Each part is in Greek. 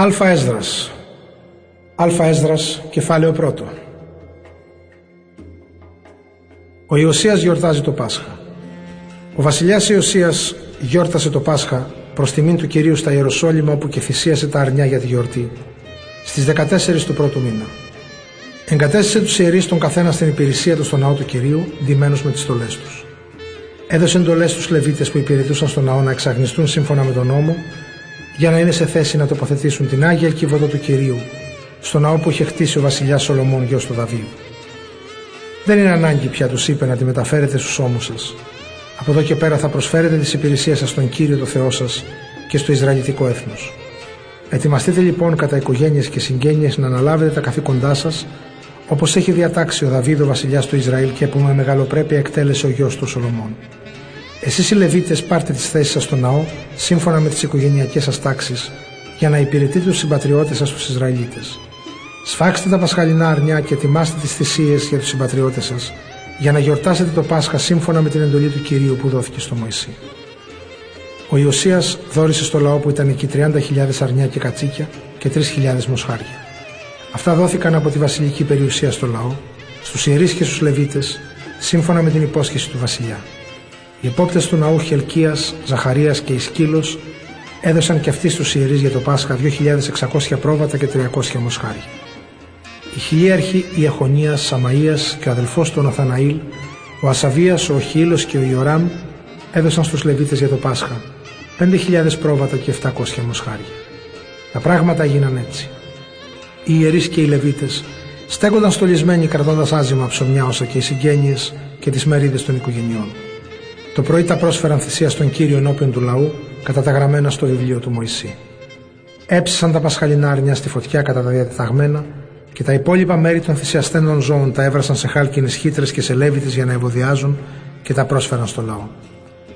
Αλφα Έσδρας Αλφα Έσδρας, κεφάλαιο πρώτο Ο Ιωσίας γιορτάζει το Πάσχα Ο βασιλιάς Ιωσίας γιόρτασε το Πάσχα προς τιμήν του Κυρίου στα Ιεροσόλυμα όπου και θυσίασε τα αρνιά για τη γιορτή στις 14 του πρώτου μήνα. Εγκατέστησε τους ιερείς τον καθένα στην υπηρεσία του στο ναό του Κυρίου, ντυμένους με τις στολές τους. Έδωσε εντολές στους Λεβίτες που υπηρετούσαν στο ναό να εξαγνιστούν σύμφωνα με τον νόμο για να είναι σε θέση να τοποθετήσουν την Άγια Κύβωτο του Κυρίου στο ναό που είχε χτίσει ο βασιλιάς Σολομών γιος του Δαβίδ. Δεν είναι ανάγκη πια τους είπε να τη μεταφέρετε στους ώμους σας. Από εδώ και πέρα θα προσφέρετε τις υπηρεσίες σας στον Κύριο το Θεό σας και στο Ισραηλιτικό έθνος. Ετοιμαστείτε λοιπόν κατά οικογένειες και συγγένειες να αναλάβετε τα καθήκοντά σας όπως έχει διατάξει ο Δαβίδ ο βασιλιάς του Ισραήλ και που με μεγαλοπρέπεια εκτέλεσε ο γιος του Σολομών. Εσείς οι Λεβίτες πάρτε τις θέσεις σας στο ναό, σύμφωνα με τις οικογενειακές σας τάξεις, για να υπηρετείτε τους συμπατριώτες σας τους Ισραηλίτες. Σφάξτε τα πασχαλινά αρνιά και ετοιμάστε τις θυσίες για τους συμπατριώτες σας, για να γιορτάσετε το Πάσχα σύμφωνα με την εντολή του κυρίου που δόθηκε στο Μωυσή. Ο Ιωσίας δόρισε στο λαό που ήταν εκεί 30.000 αρνιά και κατσίκια και 3.000 μοσχάρια. Αυτά δόθηκαν από τη βασιλική περιουσία στο λαό, στους ιερείς και στους Λεβίτες, σύμφωνα με την υπόσχεση του βασιλιά. Οι επόπτες του ναού Χελκίας, Ζαχαρίας και Ισκύλος έδωσαν και αυτοί στους ιερείς για το Πάσχα 2.600 πρόβατα και 300 μοσχάρια. Οι χιλίαρχοι Ιεχονίας, Σαμαΐας και ο αδελφός του Ναθαναήλ, ο Ασαβίας, ο Οχίλος και ο Ιωράμ έδωσαν στους Λεβίτες για το Πάσχα 5.000 πρόβατα και 700 μοσχάρια. Τα πράγματα έγιναν έτσι. Οι ιερείς και οι Λεβίτες στέκονταν στολισμένοι κρατώντας άζημα ψωμιά όσα και οι συγγένειες και τις μερίδες των οικογενειών. Το πρωί τα πρόσφεραν θυσία στον Κύριο ενώπιον του λαού, κατά τα γραμμένα στο βιβλίο του Μωυσή. Έψησαν τα πασχαλινά αρνιά στη φωτιά κατά τα διατεταγμένα και τα υπόλοιπα μέρη των θυσιαστέντων ζώων τα έβρασαν σε χάλκινες χύτρες και σε λέβητες για να ευωδιάζουν και τα πρόσφεραν στο λαό.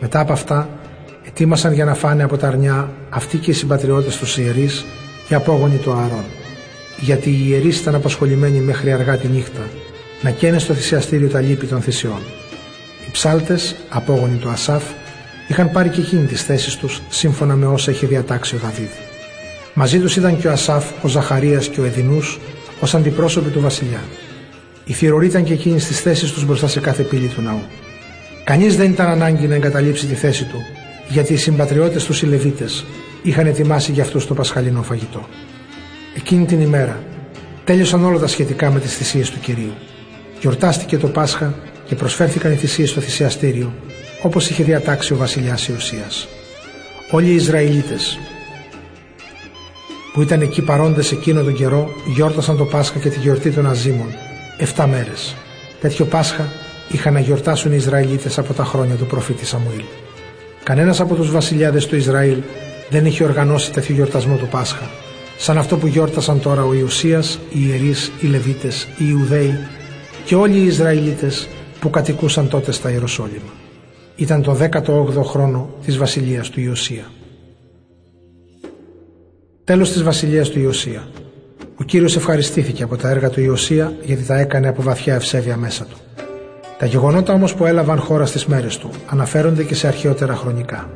Μετά από αυτά, ετοίμασαν για να φάνε από τα αρνιά αυτοί και οι συμπατριώτες τους ιερείς και απόγονοι του Ααρών. Γιατί οι ιερείς ήταν απασχολημένοι μέχρι αργά τη νύχτα να καίνε στο θυσιαστήριο τα λύπη των θυσιών. Οι ψάλτες, απόγονοι του Ασάφ, είχαν πάρει και εκείνοι τις θέσεις τους σύμφωνα με όσα είχε διατάξει ο Δαβίδ. Μαζί τους ήταν και ο Ασάφ, ο Ζαχαρίας και ο Εδινούς ως αντιπρόσωποι του βασιλιά. Οι θηροροί ήταν και εκείνοι στις θέσεις τους μπροστά σε κάθε πύλη του ναού. Κανείς δεν ήταν ανάγκη να εγκαταλείψει τη θέση του, γιατί οι συμπατριώτες τους οι Λεβίτες είχαν ετοιμάσει για αυτούς το πασχαλινό φαγητό. Εκείνη την ημέρα τέλειωσαν όλα τα σχετικά με τις θυσίες του Κυρίου. Γιορτάστηκε το Πάσχα και προσφέρθηκαν οι θυσίες στο θυσιαστήριο, όπως είχε διατάξει ο βασιλιάς Ιωσίας. Όλοι οι Ισραηλίτες που ήταν εκεί παρόντες εκείνο τον καιρό γιόρτασαν το Πάσχα και τη γιορτή των Αζήμων, 7 μέρες. Τέτοιο Πάσχα είχαν να γιορτάσουν οι Ισραηλίτες από τα χρόνια του προφήτη Σαμουήλ. Κανένας από τους βασιλιάδες του Ισραήλ δεν είχε οργανώσει τέτοιο γιορτασμό του Πάσχα, σαν αυτό που γιόρτασαν τώρα ο Ιωσίας, οι ιερείς, οι Λεβίτες, οι Ιουδαίοι και όλοι οι Ισραηλίτες που κατοικούσαν τότε στα Ιεροσόλυμα. Ήταν το 18ο χρόνο της βασιλείας του Ιωσία. Τέλος της βασιλείας του Ιωσία. Ο Κύριος ευχαριστήθηκε από τα έργα του Ιωσία γιατί τα έκανε από βαθιά ευσέβεια μέσα του. Τα γεγονότα όμως που έλαβαν χώρα στις μέρες του αναφέρονται και σε αρχαιότερα χρονικά.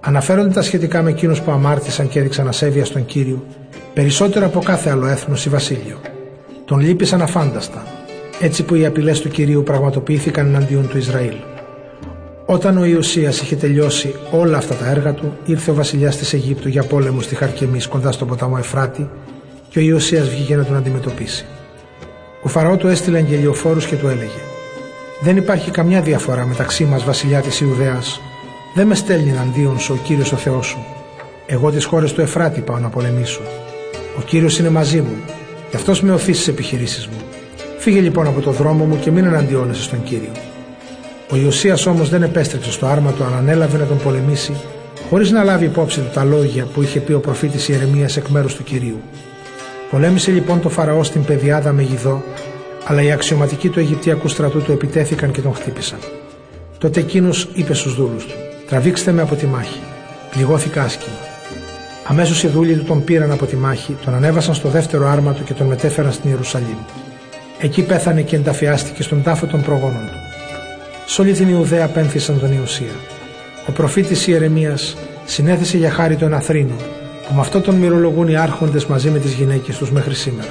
Αναφέρονται τα σχετικά με εκείνους που αμάρτησαν και έδειξαν ασέβεια στον Κύριο περισσότερο από κάθε άλλο έθνος ή βασίλειο. Τον λύπησαν αφάνταστα έτσι που οι απειλές του κυρίου πραγματοποιήθηκαν εναντίον του Ισραήλ. Όταν ο Ιωσίας είχε τελειώσει όλα αυτά τα έργα του, ήρθε ο βασιλιάς της Αιγύπτου για πόλεμο στη Χαρκεμής κοντά στον ποταμό Εφράτη και ο Ιωσίας βγήκε να τον αντιμετωπίσει. Ο Φαραώ του έστειλε αγγελιοφόρους και του έλεγε: Δεν υπάρχει καμιά διαφορά μεταξύ μας, βασιλιά της Ιουδαίας. Δεν με στέλνει εναντίον σου ο κύριος ο Θεός σου. Εγώ τις χώρες του Εφράτη πάω να πολεμήσω. Ο κύριος είναι μαζί μου, γι' αυτός με οθείς στι επιχειρήσεις μου. Φύγε λοιπόν από το δρόμο μου και μην εναντιώνεσαι στον Κύριο. Ο Ιωσίας όμως δεν επέστρεψε στο άρμα του, αλλά ανέλαβε να τον πολεμήσει, χωρίς να λάβει υπόψη του τα λόγια που είχε πει ο προφήτης Ιερεμίας εκ μέρους του Κυρίου. Πολέμησε λοιπόν το Φαραώ στην Παιδιάδα με γιδό, αλλά οι αξιωματικοί του Αιγυπτιακού στρατού του επιτέθηκαν και τον χτύπησαν. Τότε εκείνος είπε στους δούλους του: Τραβήξτε με από τη μάχη. Πληγώθηκα άσχημα. Αμέσως οι δούλοι του τον πήραν από τη μάχη, τον ανέβασαν στο δεύτερο άρμα του και τον μετέφεραν στην Ιερουσαλήμ. Εκεί πέθανε και ενταφιάστηκε στον τάφο των προγόνων του. Σ' όλη την Ιουδαία πένθησαν τον Ιωσία. Ο προφήτης Ιερεμίας συνέθεσε για χάρη τον Αθρήνο που με αυτό τον μυρολογούν οι άρχοντες μαζί με τις γυναίκες τους μέχρι σήμερα.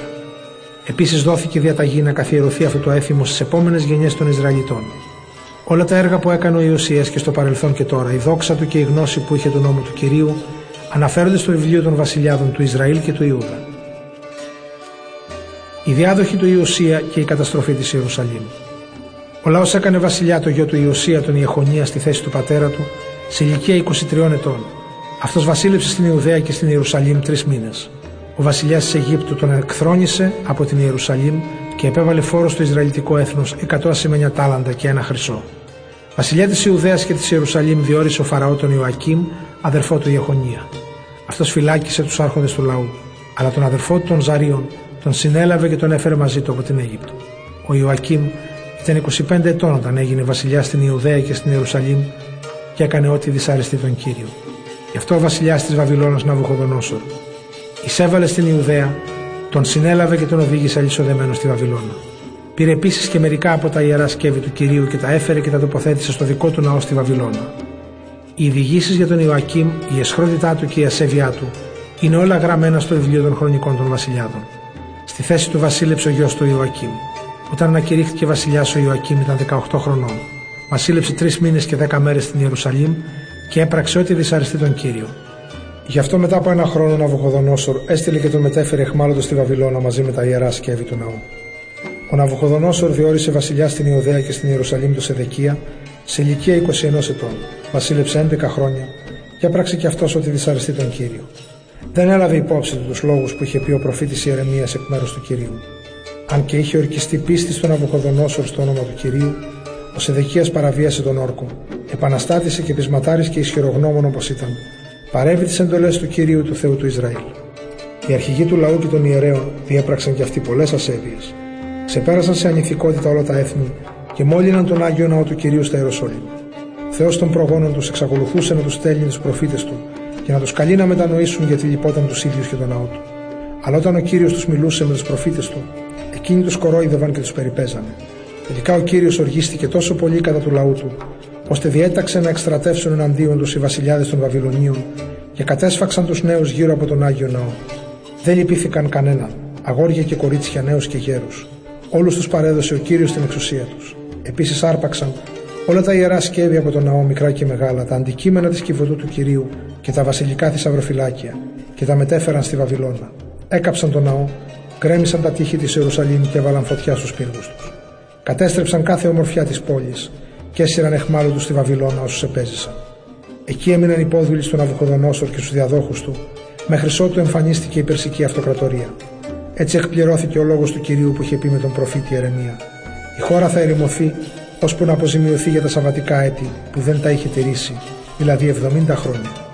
Επίσης δόθηκε διαταγή να καθιερωθεί αυτό το έθιμο στις επόμενες γενιές των Ισραηλιτών. Όλα τα έργα που έκανε ο Ιωσίας και στο παρελθόν και τώρα, η δόξα του και η γνώση που είχε του νόμου του κυρίου, αναφέρονται στο βιβλίο των βασιλιάδων του Ισραήλ και του Ιούδα. Η διάδοχη του Ιωσία και η καταστροφή της Ιερουσαλήμ. Ο λαός έκανε βασιλιά το γιο του Ιωσία τον Ιεχονία στη θέση του πατέρα του σε ηλικία 23 ετών. Αυτός βασίλεψε στην Ιουδαία και στην Ιερουσαλήμ τρεις μήνες. Ο βασιλιάς της Αιγύπτου τον εκθρόνησε από την Ιερουσαλήμ και επέβαλε φόρο στο Ισραηλιτικό έθνος 100 ασημένια τάλαντα και ένα χρυσό. Βασιλιά της Ιουδαίας και της Ιερουσαλήμ διόρισε ο Φαραώ τον Ιωακήμ, αδερφό του Ιεχονία. Αυτός φυλάκισε τους άρχοντες του λαού, αλλά τον αδερφό του των Ζαρίων τον συνέλαβε και τον έφερε μαζί του από την Αίγυπτο. Ο Ιωακήμ ήταν 25 ετών όταν έγινε βασιλιάς στην Ιουδαία και στην Ιερουσαλήμ και έκανε ό,τι δυσαρεστεί τον κύριο. Γι' αυτό ο βασιλιάς της Βαβυλώνας Ναβουχοδονόσορ εισέβαλε στην Ιουδαία, τον συνέλαβε και τον οδήγησε αλυσοδεμένο στη Βαβυλώνα. Πήρε επίσης και μερικά από τα ιερά σκεύη του κυρίου και τα έφερε και τα τοποθέτησε στο δικό του ναό στη Βαβυλώνα. Οι διηγήσεις για τον Ιωακήμ, η εσχρότητά του και η ασέβειά του είναι όλα γραμμένα στο βιβλίο των χρονικών των βασιλιάδων. Στη θέση του βασίλεψε ο γιος του Ιωακήμ. Όταν ανακηρύχθηκε βασιλιάς ο Ιωακήμ ήταν 18 χρονών. Βασίλεψε τρεις μήνες και δέκα μέρες στην Ιερουσαλήμ και έπραξε ό,τι δυσαρεστεί τον κύριο. Γι' αυτό μετά από ένα χρόνο ο Ναβουχοδονόσορ έστειλε και τον μετέφερε εχμάλωτο στη Βαβυλώνα μαζί με τα ιερά σκεύη του ναού. Ο Ναβουχοδονόσορ διόρισε βασιλιά στην Ιουδαία και στην Ιερουσαλήμ του Σεδεκία σε ηλικία 21 ετών. Βασίλεψε 11 χρόνια και έπραξε και αυτός ό,τι δυσαρεστεί τον κύριο. Δεν έλαβε υπόψη του τους λόγους που είχε πει ο προφήτης Ιερεμίας εκ μέρους του κυρίου. Αν και είχε ορκιστεί πίστη στον Ναβουχοδονόσορ στο όνομα του κυρίου, ο Σεδεκίας παραβίασε τον όρκο, επαναστάτησε και πεισματάρη και ισχυρογνώμων όπως ήταν, παρέβη τις εντολές του κυρίου του Θεού του Ισραήλ. Οι αρχηγοί του λαού και των ιερέων διέπραξαν κι αυτοί πολλές ασέβειες. Ξεπέρασαν σε ανηθικότητα όλα τα έθνη και μόλυναν τον Άγιο Ναό του κυρίου στα Ιεροσόλυμα. Θεός των προγόνων τους εξακολουθούσε να τους στέλνει τους προφήτες του και να τους καλεί να μετανοήσουν γιατί λυπόταν τους ίδιους και τον ναό του. Αλλά όταν ο κύριος τους μιλούσε με τους προφήτες του, εκείνοι τους κορόιδευαν και τους περιπέζανε. Τελικά ο κύριος οργίστηκε τόσο πολύ κατά του λαού του, ώστε διέταξε να εκστρατεύσουν εναντίον τους οι βασιλιάδες των Βαβυλωνίων και κατέσφαξαν τους νέους γύρω από τον Άγιο Ναό. Δεν λυπήθηκαν κανέναν, αγόρια και κορίτσια, νέους και γέρους. Όλους τους παρέδωσε ο κύριος στην εξουσία τους. Επίσης άρπαξαν όλα τα ιερά σκεύη από τον ναό, μικρά και μεγάλα, τα αντικείμενα της κυβωτού του κυρίου και τα βασιλικά θησαυροφυλάκια και τα μετέφεραν στη Βαβυλώνα. Έκαψαν τον ναό, γκρέμισαν τα τείχη της Ιερουσαλήμ και έβαλαν φωτιά στους πύργους τους. Κατέστρεψαν κάθε ομορφιά της πόλης και έσυραν εχμάλωτους στη Βαβυλώνα όσους επέζησαν. Εκεί έμειναν υπόδουλοι στον Αβουχοδονόσορ και στους διαδόχους του, μέχρι ότου εμφανίστηκε η Περσική Αυτοκρατορία. Έτσι εκπληρώθηκε ο λόγος του κυρίου που είχε πει με τον προφήτη Ερεμία. Η χώρα θα ερημωθεί ώσπου να αποζημιωθεί για τα σαβατικά έτη που δεν τα είχε τηρήσει, δηλαδή 70 χρόνια.